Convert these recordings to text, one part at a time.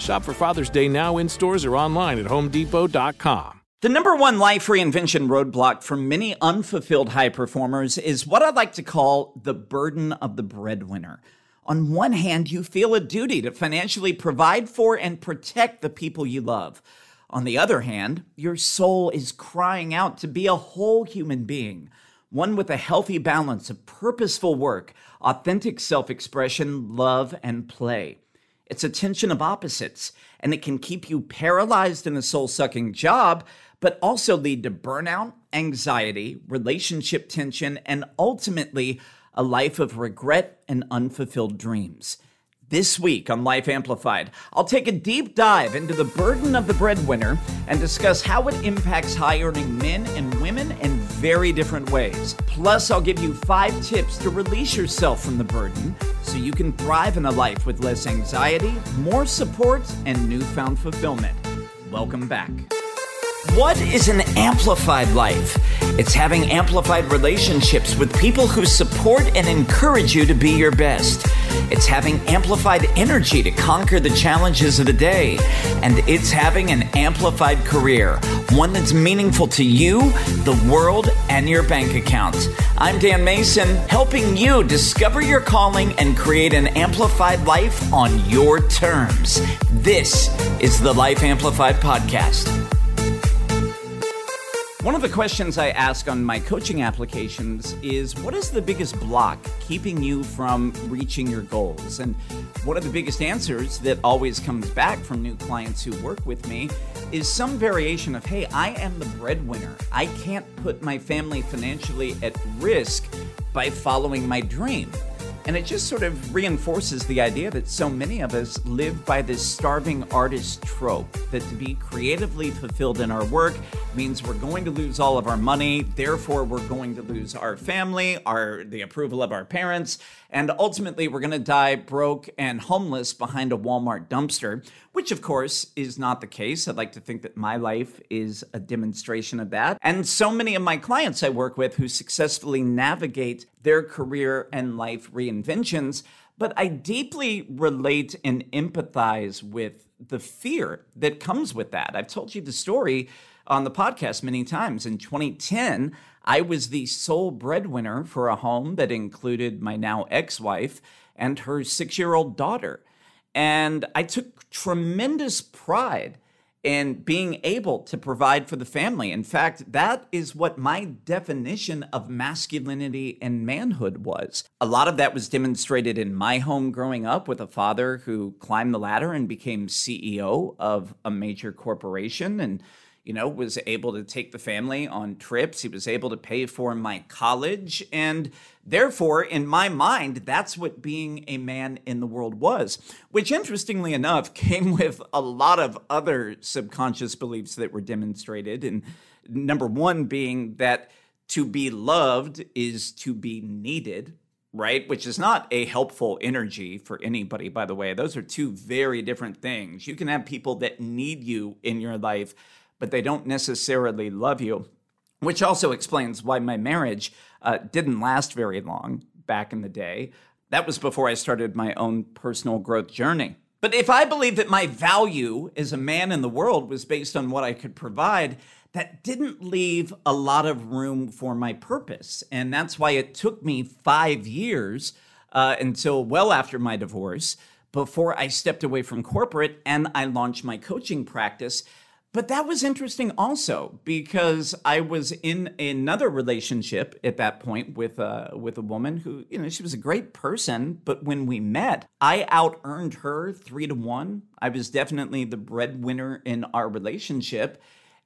Shop for Father's Day now in stores or online at homedepot.com. The number one life reinvention roadblock for many unfulfilled high performers is what I like to call the burden of the breadwinner. On one hand, you feel a duty to financially provide for and protect the people you love. On the other hand, your soul is crying out to be a whole human being, one with a healthy balance of purposeful work, authentic self expression, love, and play. It's a tension of opposites, and it can keep you paralyzed in a soul sucking job but also lead to burnout, anxiety, relationship tension, and ultimately a life of regret and unfulfilled dreams. This week on Life Amplified, I'll take a deep dive into the burden of the breadwinner and discuss how it impacts high earning men and women in very different ways. Plus, I'll give you five tips to release yourself from the burden so you can thrive in a life with less anxiety, more support, and newfound fulfillment. Welcome back. What is an amplified life? It's having amplified relationships with people who support and encourage you to be your best. It's having amplified energy to conquer the challenges of the day. And it's having an amplified career, one that's meaningful to you, the world, and your bank account. I'm Dan Mason, helping you discover your calling and create an amplified life on your terms. This is the Life Amplified Podcast. One of the questions I ask on my coaching applications is what is the biggest block keeping you from reaching your goals? And one of the biggest answers that always comes back from new clients who work with me is some variation of, hey, I am the breadwinner. I can't put my family financially at risk by following my dream. And it just sort of reinforces the idea that so many of us live by this starving artist trope that to be creatively fulfilled in our work means we're going to lose all of our money, therefore we're going to lose our family, our the approval of our parents, and ultimately we're going to die broke and homeless behind a Walmart dumpster, which of course is not the case. I'd like to think that my life is a demonstration of that. And so many of my clients I work with who successfully navigate their career and life reinventions, but I deeply relate and empathize with the fear that comes with that. I've told you the story on the podcast many times. In 2010, I was the sole breadwinner for a home that included my now ex wife and her six year old daughter. And I took tremendous pride in being able to provide for the family. In fact, that is what my definition of masculinity and manhood was. A lot of that was demonstrated in my home growing up with a father who climbed the ladder and became CEO of a major corporation and you know, was able to take the family on trips. He was able to pay for my college. And therefore, in my mind, that's what being a man in the world was, which interestingly enough came with a lot of other subconscious beliefs that were demonstrated. And number one being that to be loved is to be needed right? Which is not a helpful energy for anybody, by the way. Those are two very different things. You can have people that need you in your life, but they don't necessarily love you, which also explains why my marriage uh, didn't last very long back in the day. That was before I started my own personal growth journey. But if I believe that my value as a man in the world was based on what I could provide, that didn't leave a lot of room for my purpose. And that's why it took me five years uh, until well after my divorce before I stepped away from corporate and I launched my coaching practice. But that was interesting also because I was in another relationship at that point with a, with a woman who, you know, she was a great person. But when we met, I out earned her three to one. I was definitely the breadwinner in our relationship.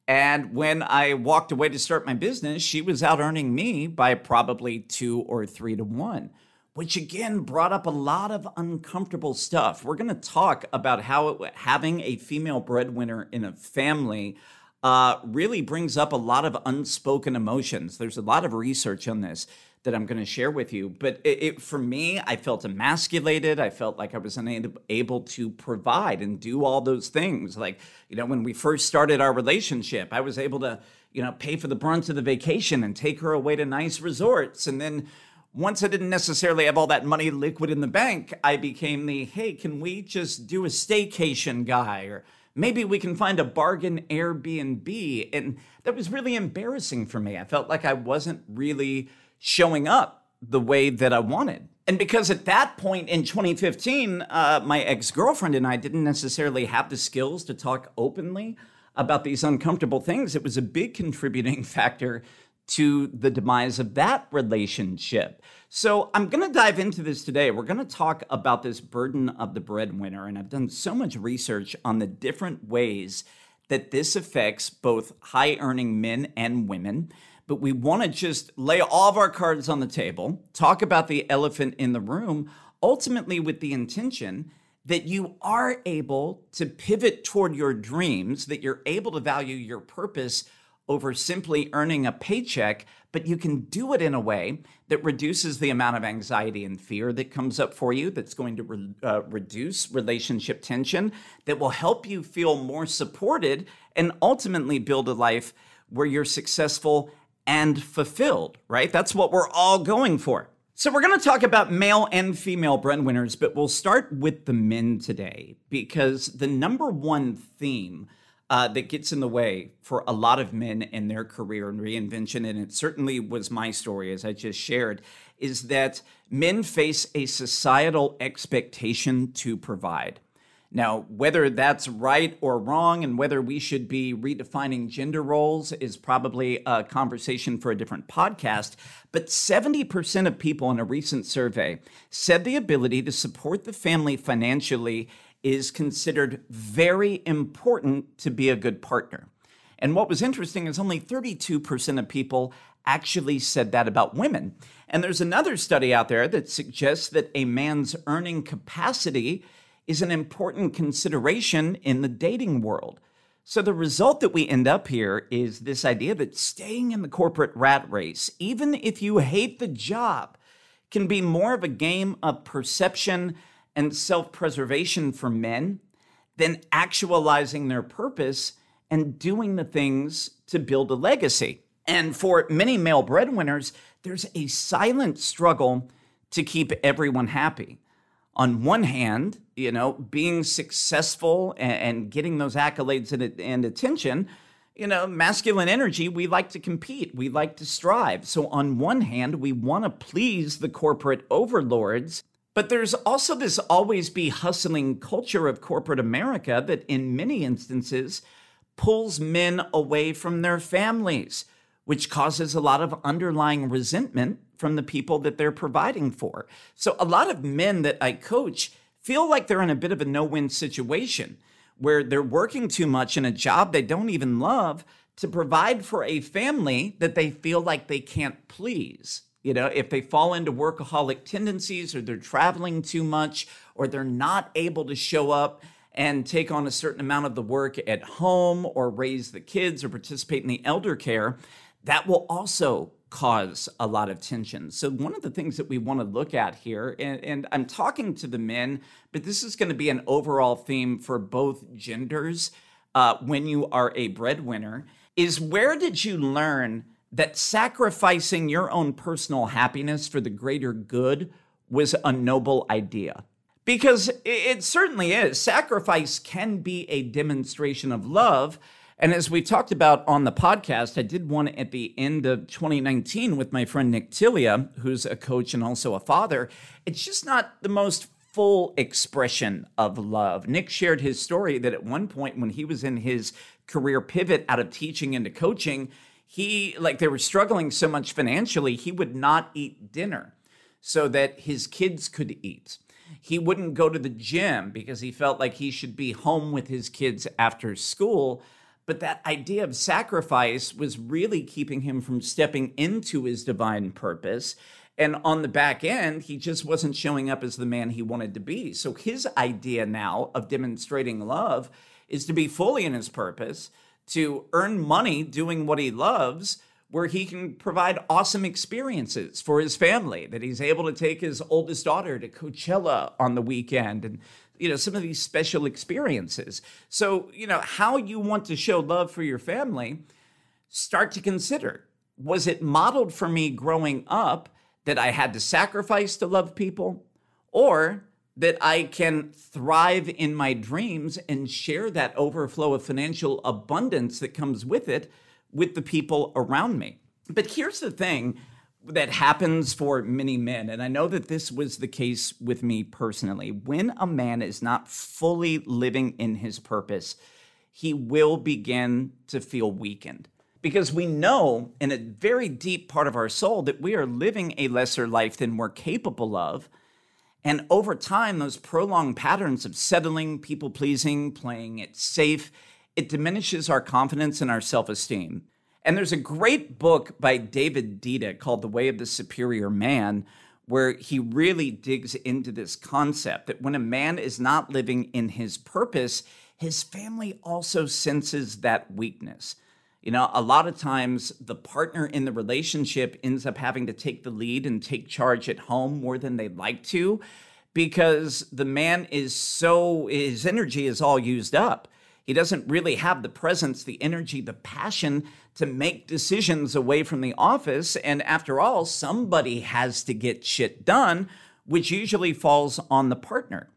And when I walked away to start my business, she was out earning me by probably two or three to one, which again brought up a lot of uncomfortable stuff. We're going to talk about how it, having a female breadwinner in a family uh, really brings up a lot of unspoken emotions. There's a lot of research on this that I'm going to share with you. But it, it, for me, I felt emasculated. I felt like I was unable to provide and do all those things. Like, you know, when we first started our relationship, I was able to, you know, pay for the brunt of the vacation and take her away to nice resorts. And then once I didn't necessarily have all that money liquid in the bank, I became the, hey, can we just do a staycation guy? Or, maybe we can find a bargain Airbnb. And that was really embarrassing for me. I felt like I wasn't really showing up the way that I wanted. And because at that point in 2015, uh, my ex girlfriend and I didn't necessarily have the skills to talk openly about these uncomfortable things, it was a big contributing factor to the demise of that relationship. So I'm going to dive into this today. We're going to talk about this burden of the breadwinner. And I've done so much research on the different ways that this affects both high earning men and women but we want to just lay all of our cards on the table, talk about the elephant in the room, ultimately with the intention that you are able to pivot toward your dreams, that you're able to value your purpose over simply earning a paycheck, but you can do it in a way that reduces the amount of anxiety and fear that comes up for you, that's going to re- uh, reduce relationship tension, that will help you feel more supported and ultimately build a life where you're successful and fulfilled, right? That's what we're all going for. So, we're going to talk about male and female breadwinners, but we'll start with the men today because the number one theme uh, that gets in the way for a lot of men in their career and reinvention, and it certainly was my story as I just shared, is that men face a societal expectation to provide. Now, whether that's right or wrong and whether we should be redefining gender roles is probably a conversation for a different podcast. But 70% of people in a recent survey said the ability to support the family financially is considered very important to be a good partner. And what was interesting is only 32% of people actually said that about women. And there's another study out there that suggests that a man's earning capacity is an important consideration in the dating world. So, the result that we end up here is this idea that staying in the corporate rat race, even if you hate the job, can be more of a game of perception and self preservation for men than actualizing their purpose and doing the things to build a legacy. And for many male breadwinners, there's a silent struggle to keep everyone happy on one hand, you know, being successful and, getting those accolades and, attention, you know, masculine energy, we like to compete, we like to strive. So, on one hand, we want to please the corporate overlords. But there's also this always be hustling culture of corporate America that, in many instances, pulls men away from their families, which causes a lot of underlying resentment from the people that they're providing for. So a lot of men that I coach feel like they're in a bit of a no win situation where they're working too much in a job they don't even love to provide for a family that they feel like they can't please. You know, if they fall into workaholic tendencies or they're traveling too much or they're not able to show up and take on a certain amount of the work at home or raise the kids or participate in the elder care, that will also cause a lot of tension. So, one of the things that we want to look at here, and, and I'm talking to the men, but this is going to be an overall theme for both genders uh, when you are a breadwinner, is where did you learn that sacrificing your own personal happiness for the greater good was a noble idea? Because it certainly is. Sacrifice can be a demonstration of love. And as we talked about on the podcast, I did one at the end of 2019 with my friend Nick Tilia, who's a coach and also a father. It's just not the most full expression of love. Nick shared his story that at one point when he was in his career pivot out of teaching into coaching, he like they were struggling so much financially, he would not eat dinner so that his kids could eat. He wouldn't go to the gym because he felt like he should be home with his kids after school. But that idea of sacrifice was really keeping him from stepping into his divine purpose. And on the back end, he just wasn't showing up as the man he wanted to be. So his idea now of demonstrating love is to be fully in his purpose, to earn money doing what he loves, where he can provide awesome experiences for his family, that he's able to take his oldest daughter to Coachella on the weekend and you know some of these special experiences. So, you know, how you want to show love for your family, start to consider was it modeled for me growing up that I had to sacrifice to love people or that I can thrive in my dreams and share that overflow of financial abundance that comes with it with the people around me. But here's the thing that happens for many men, and I know that this was the case with me personally. When a man is not fully living in his purpose, he will begin to feel weakened. Because we know in a very deep part of our soul that we are living a lesser life than we're capable of. And over time, those prolonged patterns of settling, people pleasing, playing it safe, it diminishes our confidence and our self esteem. And there's a great book by David Deida called The Way of the Superior Man, where he really digs into this concept that when a man is not living in his purpose, his family also senses that weakness. You know, a lot of times the partner in the relationship ends up having to take the lead and take charge at home more than they'd like to because the man is so, his energy is all used up. He doesn't really have the presence, the energy, the passion to make decisions away from the office. And after all, somebody has to get shit done, which usually falls on the partner.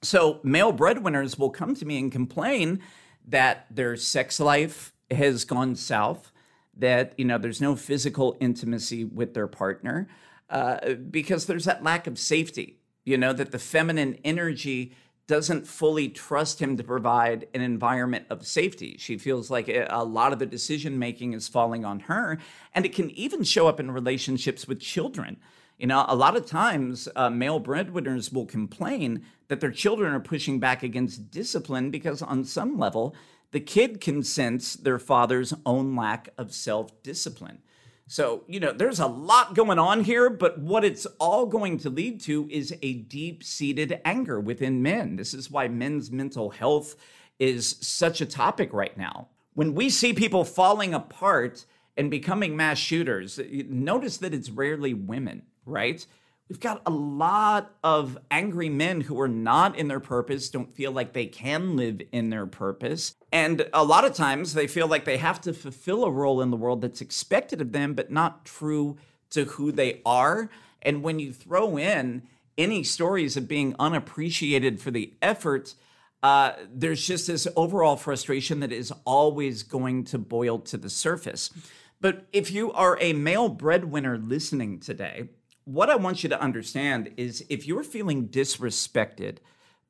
So male breadwinners will come to me and complain that their sex life has gone south, that you know there's no physical intimacy with their partner uh, because there's that lack of safety. You know that the feminine energy doesn't fully trust him to provide an environment of safety. She feels like a lot of the decision making is falling on her, and it can even show up in relationships with children. You know, a lot of times uh, male breadwinners will complain that their children are pushing back against discipline because, on some level, the kid can sense their father's own lack of self discipline. So, you know, there's a lot going on here, but what it's all going to lead to is a deep seated anger within men. This is why men's mental health is such a topic right now. When we see people falling apart and becoming mass shooters, notice that it's rarely women, right? We've got a lot of angry men who are not in their purpose, don't feel like they can live in their purpose. And a lot of times they feel like they have to fulfill a role in the world that's expected of them, but not true to who they are. And when you throw in any stories of being unappreciated for the effort, uh, there's just this overall frustration that is always going to boil to the surface. But if you are a male breadwinner listening today, what I want you to understand is if you're feeling disrespected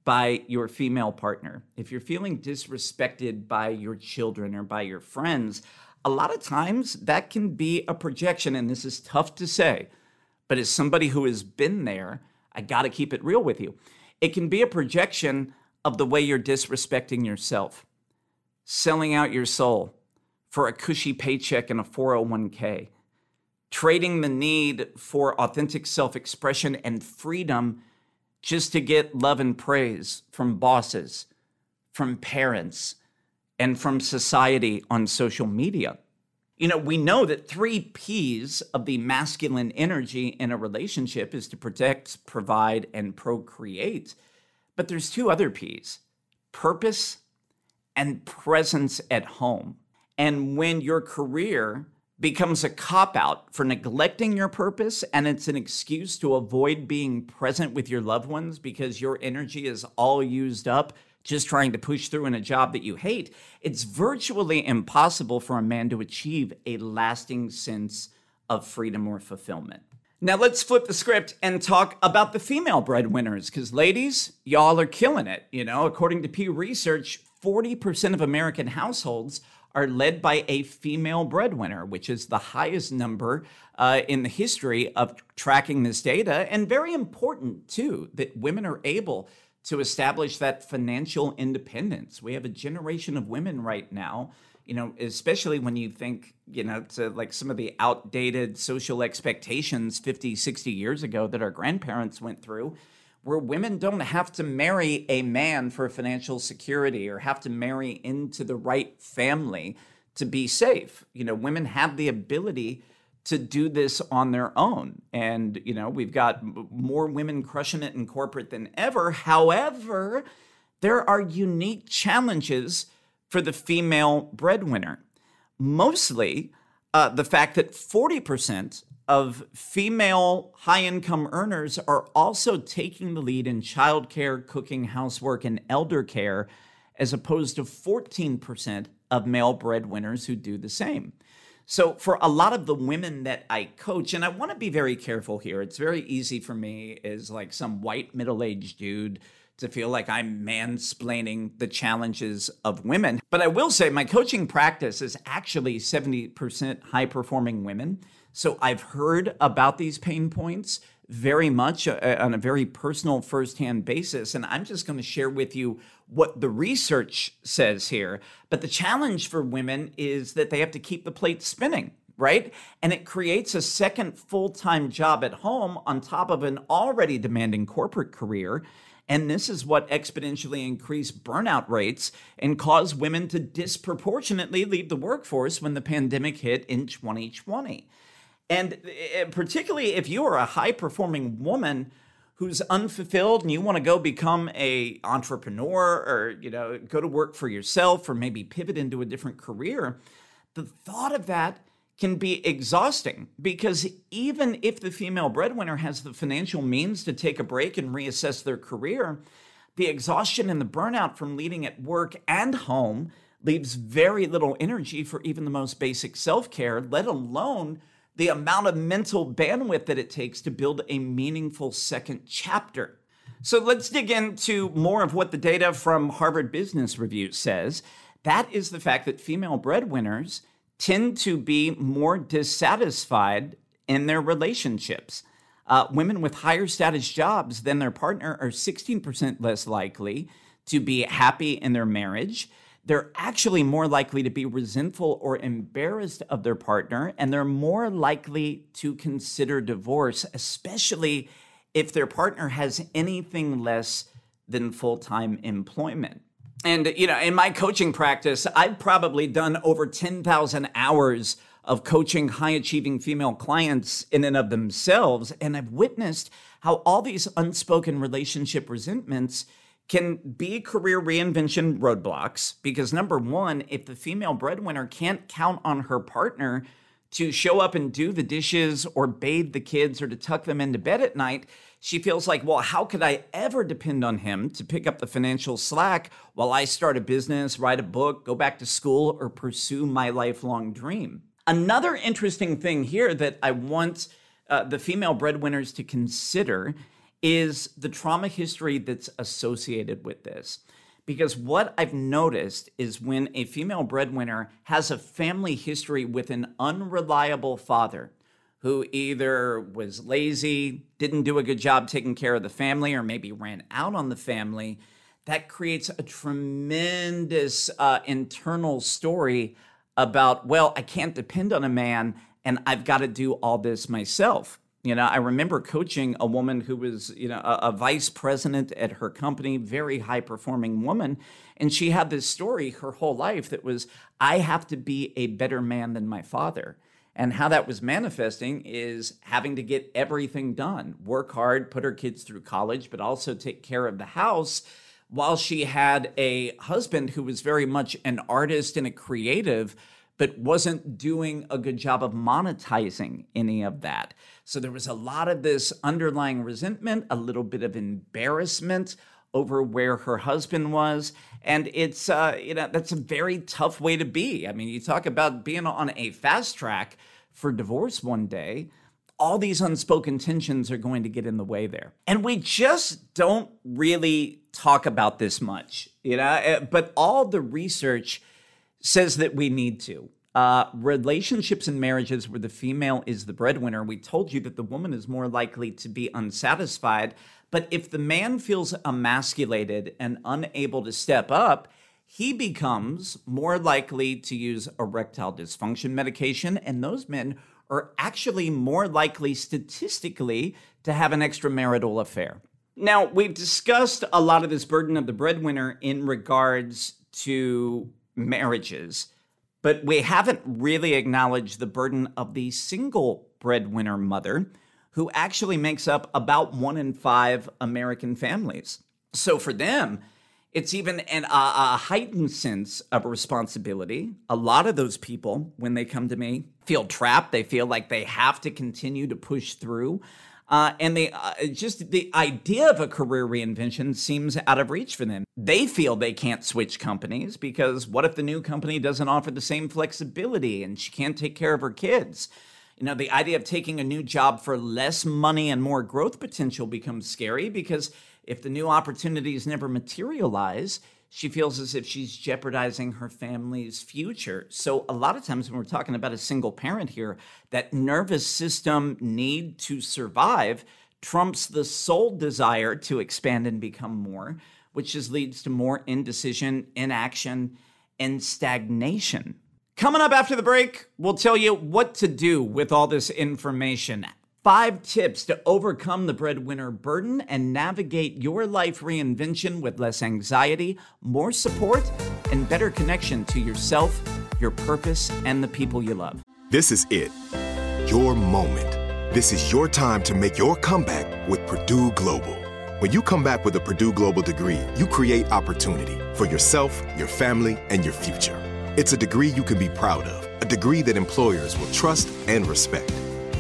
by your female partner, if you're feeling disrespected by your children or by your friends, a lot of times that can be a projection. And this is tough to say, but as somebody who has been there, I got to keep it real with you. It can be a projection of the way you're disrespecting yourself, selling out your soul for a cushy paycheck and a 401k trading the need for authentic self expression and freedom just to get love and praise from bosses, from parents, and from society on social media. You know, we know that three P's of the masculine energy in a relationship is to protect, provide, and procreate. But there's two other P's purpose and presence at home. And when your career becomes a cop out for neglecting your purpose and it's an excuse to avoid being present with your loved ones because your energy is all used up just trying to push through in a job that you hate, it's virtually impossible for a man to achieve a lasting sense of freedom or fulfillment. Now let's flip the script and talk about the female breadwinners because ladies, y'all are killing it. You know, according to Pew Research, 40% of American households are led by a female breadwinner, which is the highest number uh, in the history of tracking this data. And very important, too, that women are able to establish that financial independence. We have a generation of women right now, you know, especially when you think, you know, to like some of the outdated social expectations 50, 60 years ago that our grandparents went through, where women don't have to marry a man for financial security or have to marry into the right family to be safe. You know, women have the ability to do this on their own. And, you know, we've got more women crushing it in corporate than ever. However, there are unique challenges for the female breadwinner. Mostly uh, the fact that 40% of female high income earners are also taking the lead in childcare, cooking, housework, and elder care, as opposed to 14% of male breadwinners who do the same. So, for a lot of the women that I coach, and I want to be very careful here, it's very easy for me as like some white middle aged dude to feel like I'm mansplaining the challenges of women. But I will say my coaching practice is actually 70% high performing women. So I've heard about these pain points very much uh, uh, on a very personal firsthand basis. And I'm just going to share with you what the research says here. But the challenge for women is that they have to keep the plate spinning. Right? And it creates a second full time job at home on top of an already demanding corporate career. And this is what exponentially increased burnout rates and caused women to disproportionately leave the workforce when the pandemic hit in 2020. And eh, particularly if you are a high performing woman who's unfulfilled and you want to go become a entrepreneur or you know go to work for yourself or maybe pivot into a different career the thought of that can be exhausting because even if the female breadwinner has the financial means to take a break and reassess their career the exhaustion and the burnout from leading at work and home leaves very little energy for even the most basic self-care let alone the amount of mental bandwidth that it takes to build a meaningful second chapter. So let's dig into more of what the data from Harvard Business Review says. That is the fact that female breadwinners tend to be more dissatisfied in their relationships. Uh, women with higher status jobs than their partner are 16% less likely to be happy in their marriage they're actually more likely to be resentful or embarrassed of their partner, and they're more likely to consider divorce, especially if their partner has anything less than full time employment. And, you know, in my coaching practice, I've probably done over 10,000 hours of coaching high achieving female clients in and of themselves. And I've witnessed how all these unspoken relationship resentments can be career reinvention roadblocks because number one, if the female breadwinner can't count on her partner to show up and do the dishes or bathe the kids or to tuck them into bed at night, she feels like, well, how could I ever depend on him to pick up the financial slack while I start a business, write a book, go back to school, or pursue my lifelong dream? Another interesting thing here that I want uh, the female breadwinners to consider is the trauma history that's associated with this. Because what I've noticed is when a female breadwinner has a family history with an unreliable father who either was lazy, didn't do a good job taking care of the family, or maybe ran out on the family, that creates a tremendous uh, internal story about, well, I can't depend on a man and I've got to do all this myself You know, I remember coaching a woman who was, you know, a, a vice president at her company, very high performing woman. And she had this story her whole life that was, I have to be a better man than my father. And how that was manifesting is having to get everything done, work hard, put her kids through college, but also take care of the house while she had a husband who was very much an artist and a creative, but wasn't doing a good job of monetizing any of that. So there was a lot of this underlying resentment, a little bit of embarrassment over where her husband was. And it's, uh, you know, that's a very tough way to be. I mean, you talk about being on a fast track for divorce one day. All these unspoken tensions are going to get in the way there. And we just don't really talk about this much, you know, eh, but all the research says that we need to. Uh, relationships and marriages where the female is the breadwinner, we told you that the woman is more likely to be unsatisfied. But if the man feels emasculated and unable to step up, he becomes more likely to use erectile dysfunction medication. And those men are actually more likely statistically to have an extramarital affair. Now, we've discussed a lot of this burden of the breadwinner in regards to marriages, but we haven't really acknowledged the burden of the single breadwinner mother who actually makes up about one in five American families. So for them, it's even an, a heightened sense of responsibility. A lot of those people, when they come to me, feel trapped. They feel like they have to continue to push through. Uh, and they uh, just the idea of a career reinvention seems out of reach for them. They feel they can't switch companies because what if the new company doesn't offer the same flexibility and she can't take care of her kids? You know, the idea of taking a new job for less money and more growth potential becomes scary because if the new opportunities never materialize, she feels as if she's jeopardizing her family's future. So, a lot of times when we're talking about a single parent here, that nervous system need to survive trumps the sole desire to expand and become more, which just leads to more indecision, inaction, and stagnation. Coming up after the break, we'll tell you what to do with all this information Five tips to overcome the breadwinner burden and navigate your life reinvention with less anxiety, more support, and better connection to yourself, your purpose, and the people you love. This is it. Your moment. This is your time to make your comeback with Purdue Global. When you come back with a Purdue Global degree, you create opportunity for yourself, your family, and your future. It's a degree you can be proud of, a degree that employers will trust and respect.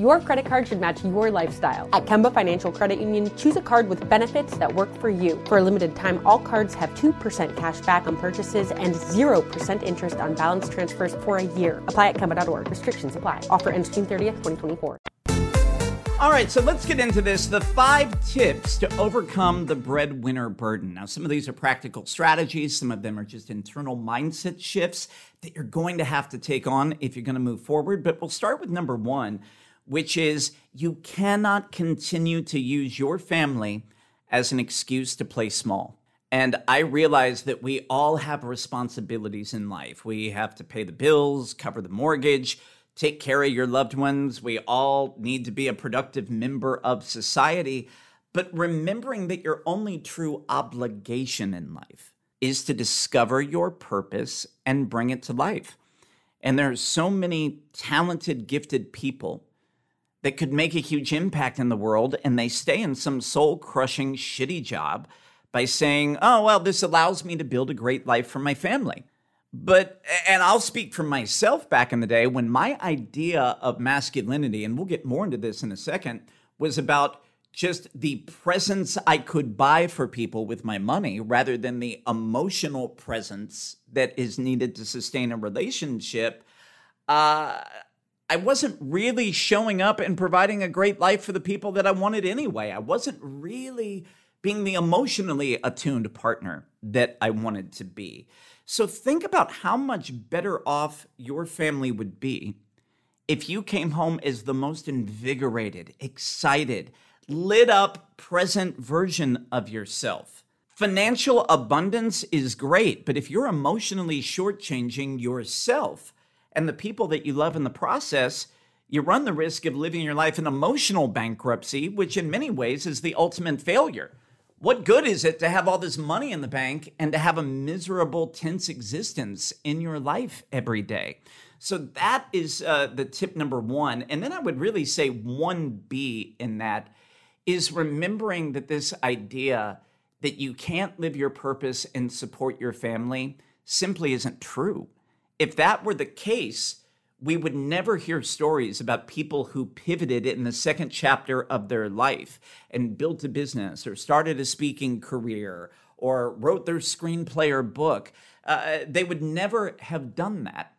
Your credit card should match your lifestyle. At Kemba Financial Credit Union, choose a card with benefits that work for you. For a limited time, all cards have 2% cash back on purchases and 0% interest on balance transfers for a year. Apply at Kemba.org. Restrictions apply. Offer ends June 30th, 2024. All right, so let's get into this. The five tips to overcome the breadwinner burden. Now, some of these are practical strategies, some of them are just internal mindset shifts that you're going to have to take on if you're going to move forward. But we'll start with number one which is you cannot continue to use your family as an excuse to play small. And I realize that we all have responsibilities in life. We have to pay the bills, cover the mortgage, take care of your loved ones. We all need to be a productive member of society. but remembering that your only true obligation in life is to discover your purpose and bring it to life. And there are so many talented, gifted people that could make a huge impact in the world, and they stay in some soul crushing, shitty job by saying, oh, well, this allows me to build a great life for my family. But, and I'll speak for myself back in the day when my idea of masculinity, and we'll get more into this in a second, was about just the presence I could buy for people with my money rather than the emotional presence that is needed to sustain a relationship. Uh, I wasn't really showing up and providing a great life for the people that I wanted anyway. I wasn't really being the emotionally attuned partner that I wanted to be. So think about how much better off your family would be if you came home as the most invigorated, excited, lit up, present version of yourself. Financial abundance is great, but if you're emotionally shortchanging yourself and the people that you love in the process, you run the risk of living your life in emotional bankruptcy, which in many ways is the ultimate failure. What good is it to have all this money in the bank and to have a miserable, tense existence in your life every day? So that is uh, the tip number one. And then I would really say 1B in that is remembering that this idea that you can't live your purpose and support your family simply isn't true. If that were the case, we would never hear stories about people who pivoted in the second chapter of their life and built a business or started a speaking career or wrote their screenplay or book. Uh, they would never have done that.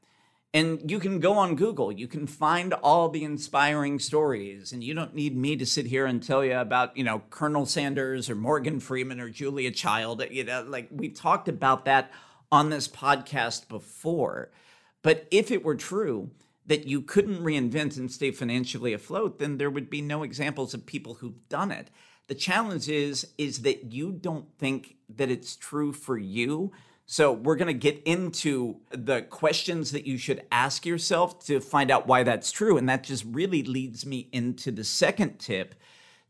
And you can go on Google, you can find all the inspiring stories, and you don't need me to sit here and tell you about, you know, Colonel Sanders or Morgan Freeman or Julia Child. You know, like we talked about that on this podcast before. But if it were true that you couldn't reinvent and stay financially afloat, then there would be no examples of people who've done it. The challenge is is that you don't think that it's true for you. So we're going to get into the questions that you should ask yourself to find out why that's true and that just really leads me into the second tip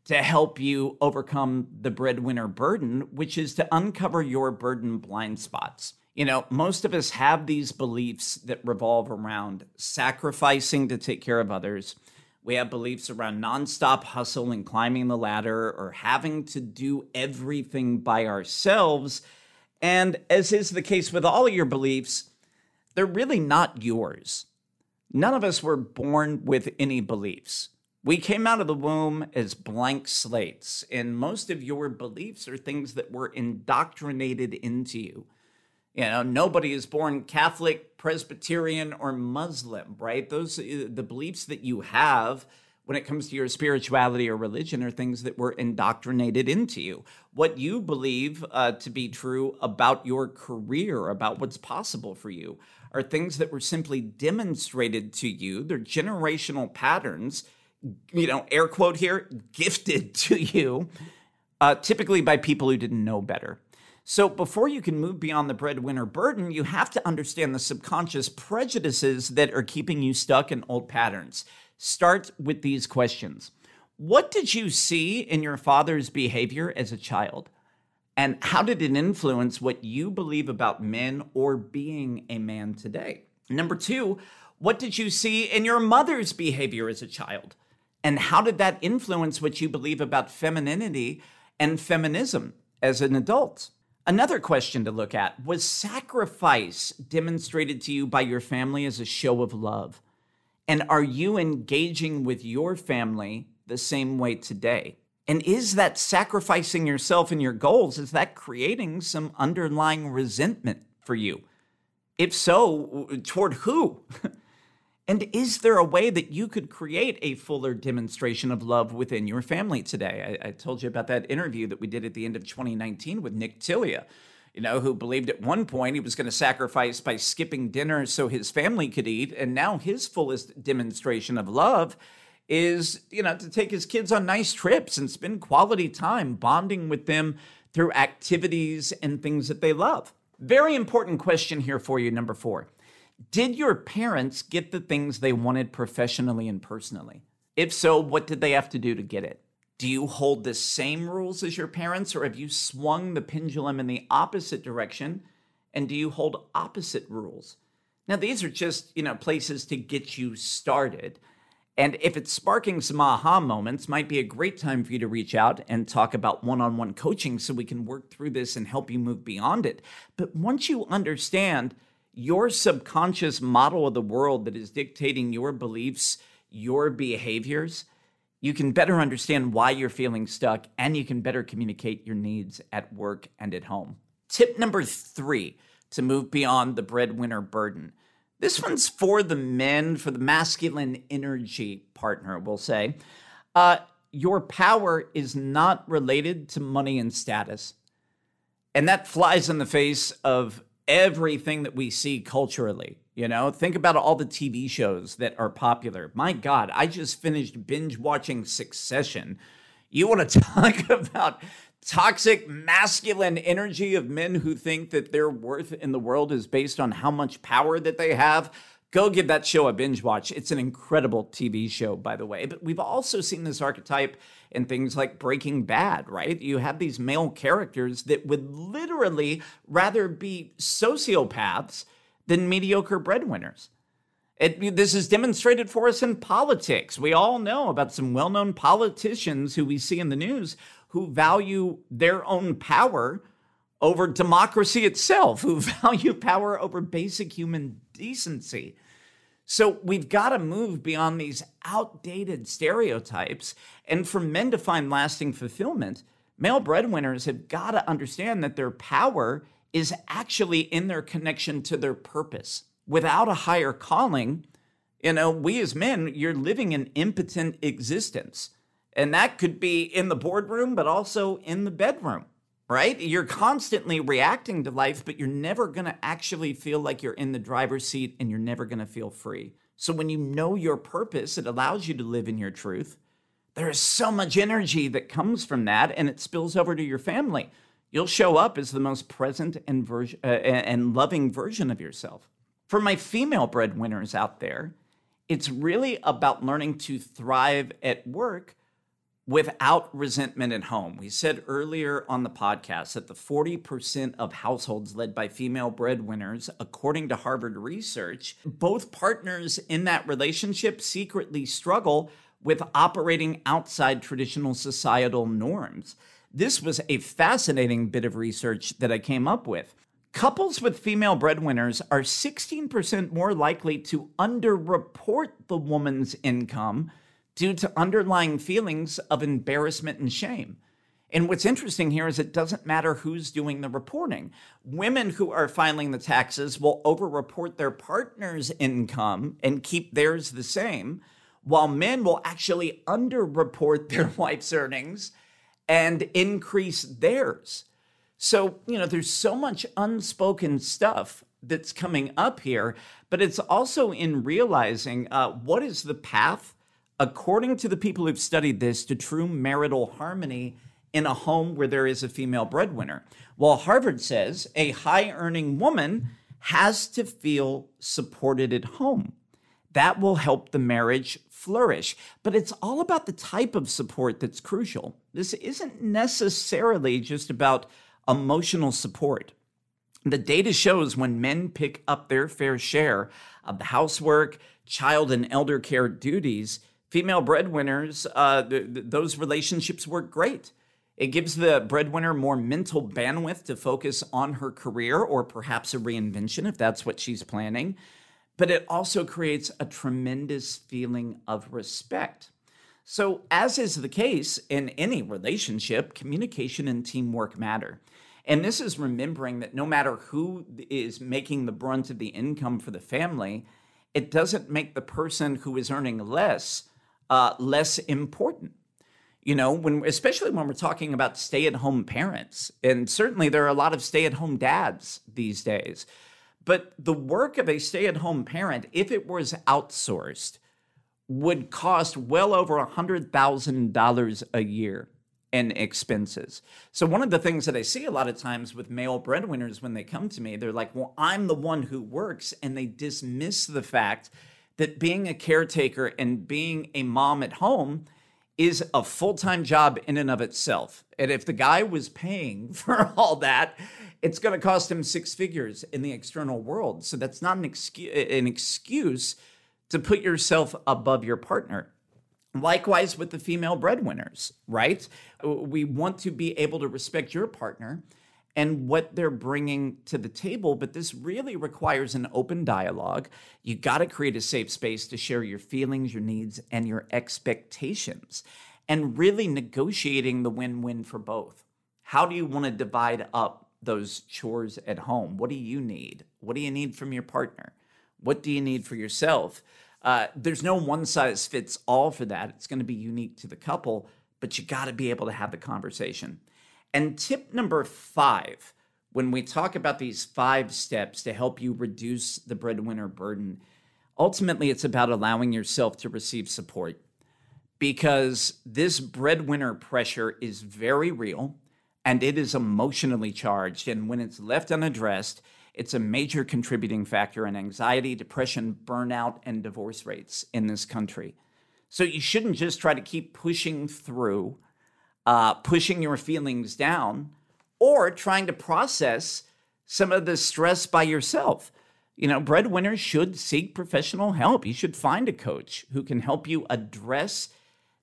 to help you overcome the breadwinner burden, which is to uncover your burden blind spots. You know, most of us have these beliefs that revolve around sacrificing to take care of others. We have beliefs around nonstop hustle and climbing the ladder or having to do everything by ourselves. And as is the case with all of your beliefs, they're really not yours. None of us were born with any beliefs. We came out of the womb as blank slates, and most of your beliefs are things that were indoctrinated into you. You know, nobody is born Catholic, Presbyterian, or Muslim, right? Those uh, the beliefs that you have when it comes to your spirituality or religion are things that were indoctrinated into you. What you believe uh, to be true about your career, about what's possible for you, are things that were simply demonstrated to you. They're generational patterns, you know, air quote here, gifted to you, uh, typically by people who didn't know better. So, before you can move beyond the breadwinner burden, you have to understand the subconscious prejudices that are keeping you stuck in old patterns. Start with these questions What did you see in your father's behavior as a child? And how did it influence what you believe about men or being a man today? Number two, what did you see in your mother's behavior as a child? And how did that influence what you believe about femininity and feminism as an adult? Another question to look at was sacrifice demonstrated to you by your family as a show of love? And are you engaging with your family the same way today? And is that sacrificing yourself and your goals, is that creating some underlying resentment for you? If so, toward who? And is there a way that you could create a fuller demonstration of love within your family today? I, I, told you about that interview that we did at the end of 2019 with Nick Tilia, you know, who believed at one point he was going to sacrifice by skipping dinner so his family could eat. And now his fullest demonstration of love is, you know, to take his kids on nice trips and spend quality time bonding with them through activities and things that they love. Very important question here for you, number four. Did your parents get the things they wanted professionally and personally? If so, what did they have to do to get it? Do you hold the same rules as your parents, or have you swung the pendulum in the opposite direction? And do you hold opposite rules? Now, these are just, you know, places to get you started. And if it's sparking some aha moments, might be a great time for you to reach out and talk about one-on-one coaching so we can work through this and help you move beyond it. But once you understand your subconscious model of the world that is dictating your beliefs, your behaviors, you can better understand why you're feeling stuck and you can better communicate your needs at work and at home. Tip number three to move beyond the breadwinner burden. This one's for the men, for the masculine energy partner, we'll say. Uh, your power is not related to money and status. And that flies in the face of everything that we see culturally. You know, think about all the TV shows that are popular. My God, I just finished binge watching Succession. You want to talk about toxic masculine energy of men who think that their worth in the world is based on how much power that they have? Go give that show a binge watch. It's an incredible TV show, by the way. But we've also seen this archetype in things like Breaking Bad, right? You have these male characters that would literally rather be sociopaths than mediocre breadwinners. It, this is demonstrated for us in politics. We all know about some well known politicians who we see in the news who value their own power over democracy itself, who value power over basic human decency. So we've got to move beyond these outdated stereotypes. And for men to find lasting fulfillment, male breadwinners have got to understand that their power is actually in their connection to their purpose. Without a higher calling, you know, we as men, you're living an impotent existence. And that could be in the boardroom, but also in the bedroom, right? You're constantly reacting to life, but you're never going to actually feel like you're in the driver's seat and you're never going to feel free. So when you know your purpose, it allows you to live in your truth. There is so much energy that comes from that, and it spills over to your family. You'll show up as the most present and, ver- uh, and loving version of yourself. For my female breadwinners out there, it's really about learning to thrive at work without resentment at home. We said earlier on the podcast that the 40% of households led by female breadwinners, according to Harvard research, both partners in that relationship secretly struggle with operating outside traditional societal norms. This was a fascinating bit of research that I came up with. Couples with female breadwinners are 16% more likely to underreport the woman's income due to underlying feelings of embarrassment and shame. And what's interesting here is it doesn't matter who's doing the reporting. Women who are filing the taxes will overreport their partner's income and keep theirs the same, while men will actually underreport their wife's earnings and increase theirs. So, you know, there's so much unspoken stuff that's coming up here, but it's also in realizing uh, what is the path, according to the people who've studied this, to true marital harmony in a home where there is a female breadwinner. Well, Harvard says a high earning woman has to feel supported at home. That will help the marriage flourish. But it's all about the type of support that's crucial. This isn't necessarily just about emotional support. The data shows when men pick up their fair share of the housework, child, and elder care duties, female breadwinners, uh, th- th- those relationships work great. It gives the breadwinner more mental bandwidth to focus on her career or perhaps a reinvention if that's what she's planning but it also creates a tremendous feeling of respect. So, as is the case in any relationship, communication and teamwork matter. And this is remembering that no matter who is making the brunt of the income for the family, it doesn't make the person who is earning less uh, less important. You know, when especially when we're talking about stay-at-home parents, and certainly there are a lot of stay-at-home dads these days but the work of a stay at home parent, if it was outsourced, would cost well over $100,000 a year in expenses. So, one of the things that I see a lot of times with male breadwinners when they come to me, they're like, well, I'm the one who works. And they dismiss the fact that being a caretaker and being a mom at home is a full time job in and of itself. And if the guy was paying for all that, it's going to cost him six figures in the external world. So that's not an excuse, an excuse to put yourself above your partner. Likewise with the female breadwinners, right? We want to be able to respect your partner and what they're bringing to the table, but this really requires an open dialogue. You got to create a safe space to share your feelings, your needs, and your expectations, and really negotiating the win win for both. How do you want to divide up those chores at home? What do you need? What do you need from your partner? What do you need for yourself? Uh, there's no one size fits all for that. It's going to be unique to the couple, but you got to be able to have the conversation. And tip number five, when we talk about these five steps to help you reduce the breadwinner burden, ultimately it's about allowing yourself to receive support because this breadwinner pressure is very real and it is emotionally charged. And when it's left unaddressed, it's a major contributing factor in anxiety, depression, burnout, and divorce rates in this country. So you shouldn't just try to keep pushing through, uh, pushing your feelings down, or trying to process some of the stress by yourself. You know, breadwinners should seek professional help. You should find a coach who can help you address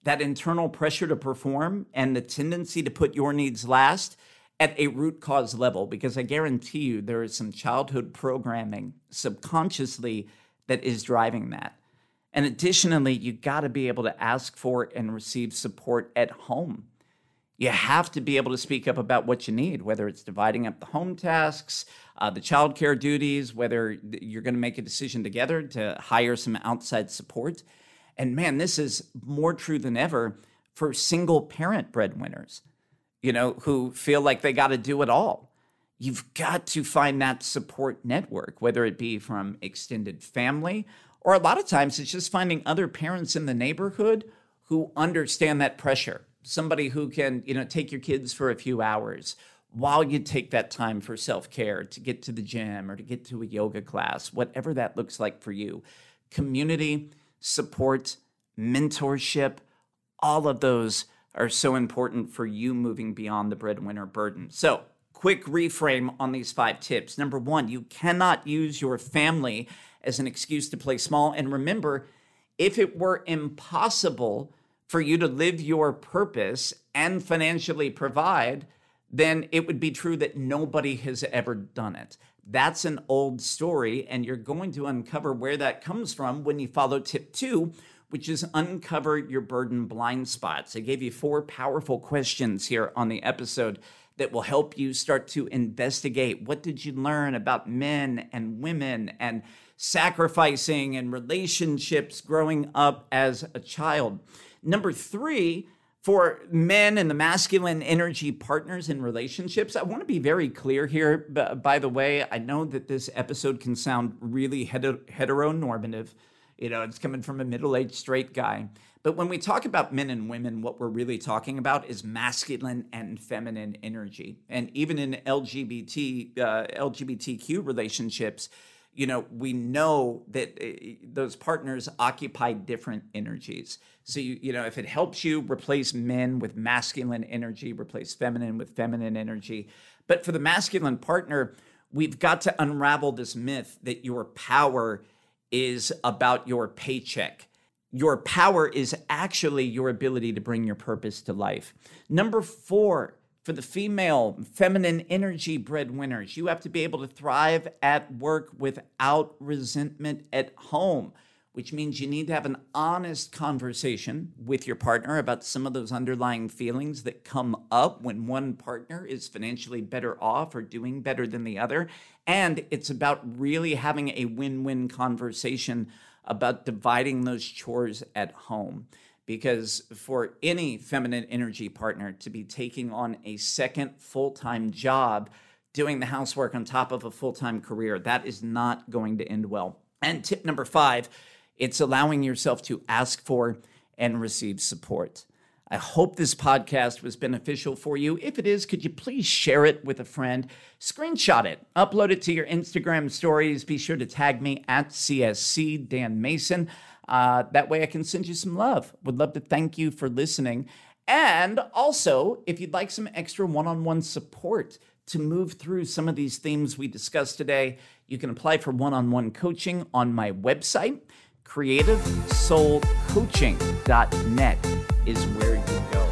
that internal pressure to perform and the tendency to put your needs last at a root cause level because I guarantee you there is some childhood programming subconsciously that is driving that. And additionally, you got to be able to ask for and receive support at home. You have to be able to speak up about what you need, whether it's dividing up the home tasks, uh, the childcare duties, whether you're going to make a decision together to hire some outside support. And man, this is more true than ever for single parent breadwinners you know, who feel like they got to do it all. You've got to find that support network, whether it be from extended family or a lot of times it's just finding other parents in the neighborhood who understand that pressure. Somebody who can, you know, take your kids for a few hours while you take that time for self-care to get to the gym or to get to a yoga class, whatever that looks like for you. Community, support, mentorship, all of those are so important for you moving beyond the breadwinner burden. So, quick reframe on these five tips. Number one, you cannot use your family as an excuse to play small. And remember, if it were impossible for you to live your purpose and financially provide, then it would be true that nobody has ever done it. That's an old story, and you're going to uncover where that comes from when you follow tip two, which is uncover your burden blind spots. I gave you four powerful questions here on the episode that will help you start to investigate what did you learn about men and women and sacrificing and relationships growing up as a child. Number 3, for men and the masculine energy partners in relationships, I want to be very clear here. By the way, I know that this episode can sound really heteronormative. You know, it's coming from a middle aged straight guy. But when we talk about men and women, what we're really talking about is masculine and feminine energy. And even in LGBT, uh, LGBTQ relationships, you know, we know that uh, those partners occupy different energies. So, you, you know, if it helps you replace men with masculine energy, replace feminine with feminine energy. But for the masculine partner, we've got to unravel this myth that your power is about your paycheck. Your power is actually your ability to bring your purpose to life. Number four, for the female feminine energy breadwinners, you have to be able to thrive at work without resentment at home which means you need to have an honest conversation with your partner about some of those underlying feelings that come up when one partner is financially better off or doing better than the other. And it's about really having a win win conversation about dividing those chores at home. Because for any feminine energy partner to be taking on a second full time job, doing the housework on top of a full time career, that is not going to end well. And tip number five, it's allowing yourself to ask for and receive support. I hope this podcast was beneficial for you. If it is, could you please share it with a friend? Screenshot it, upload it to your Instagram stories. Be sure to tag me at CSC Dan Mason. Uh, that way I can send you some love. Would love to thank you for listening. And also, if you'd like some extra one on one support to move through some of these themes we discussed today, you can apply for one on one coaching on my website. CreativeSoulCoaching.net is where you go.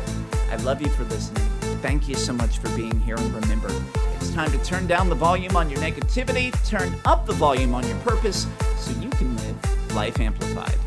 I love you for listening. Thank you so much for being here. And remember, it's time to turn down the volume on your negativity, turn up the volume on your purpose so you can live life amplified.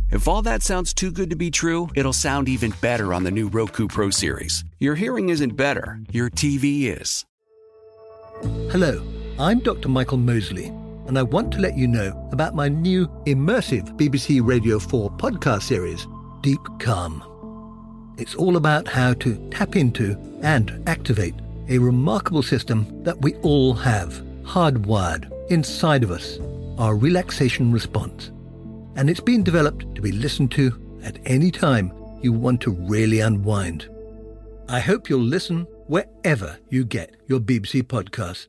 If all that sounds too good to be true, it'll sound even better on the new Roku Pro Series. Your hearing isn't better, your TV is. Hello, I'm Dr. Michael Mosley, and I want to let you know about my new immersive BBC Radio 4 podcast series, Deep Calm. It's all about how to tap into and activate a remarkable system that we all have hardwired inside of us, our relaxation response. And it's been developed to be listened to at any time you want to really unwind. I hope you'll listen wherever you get your BBC podcasts.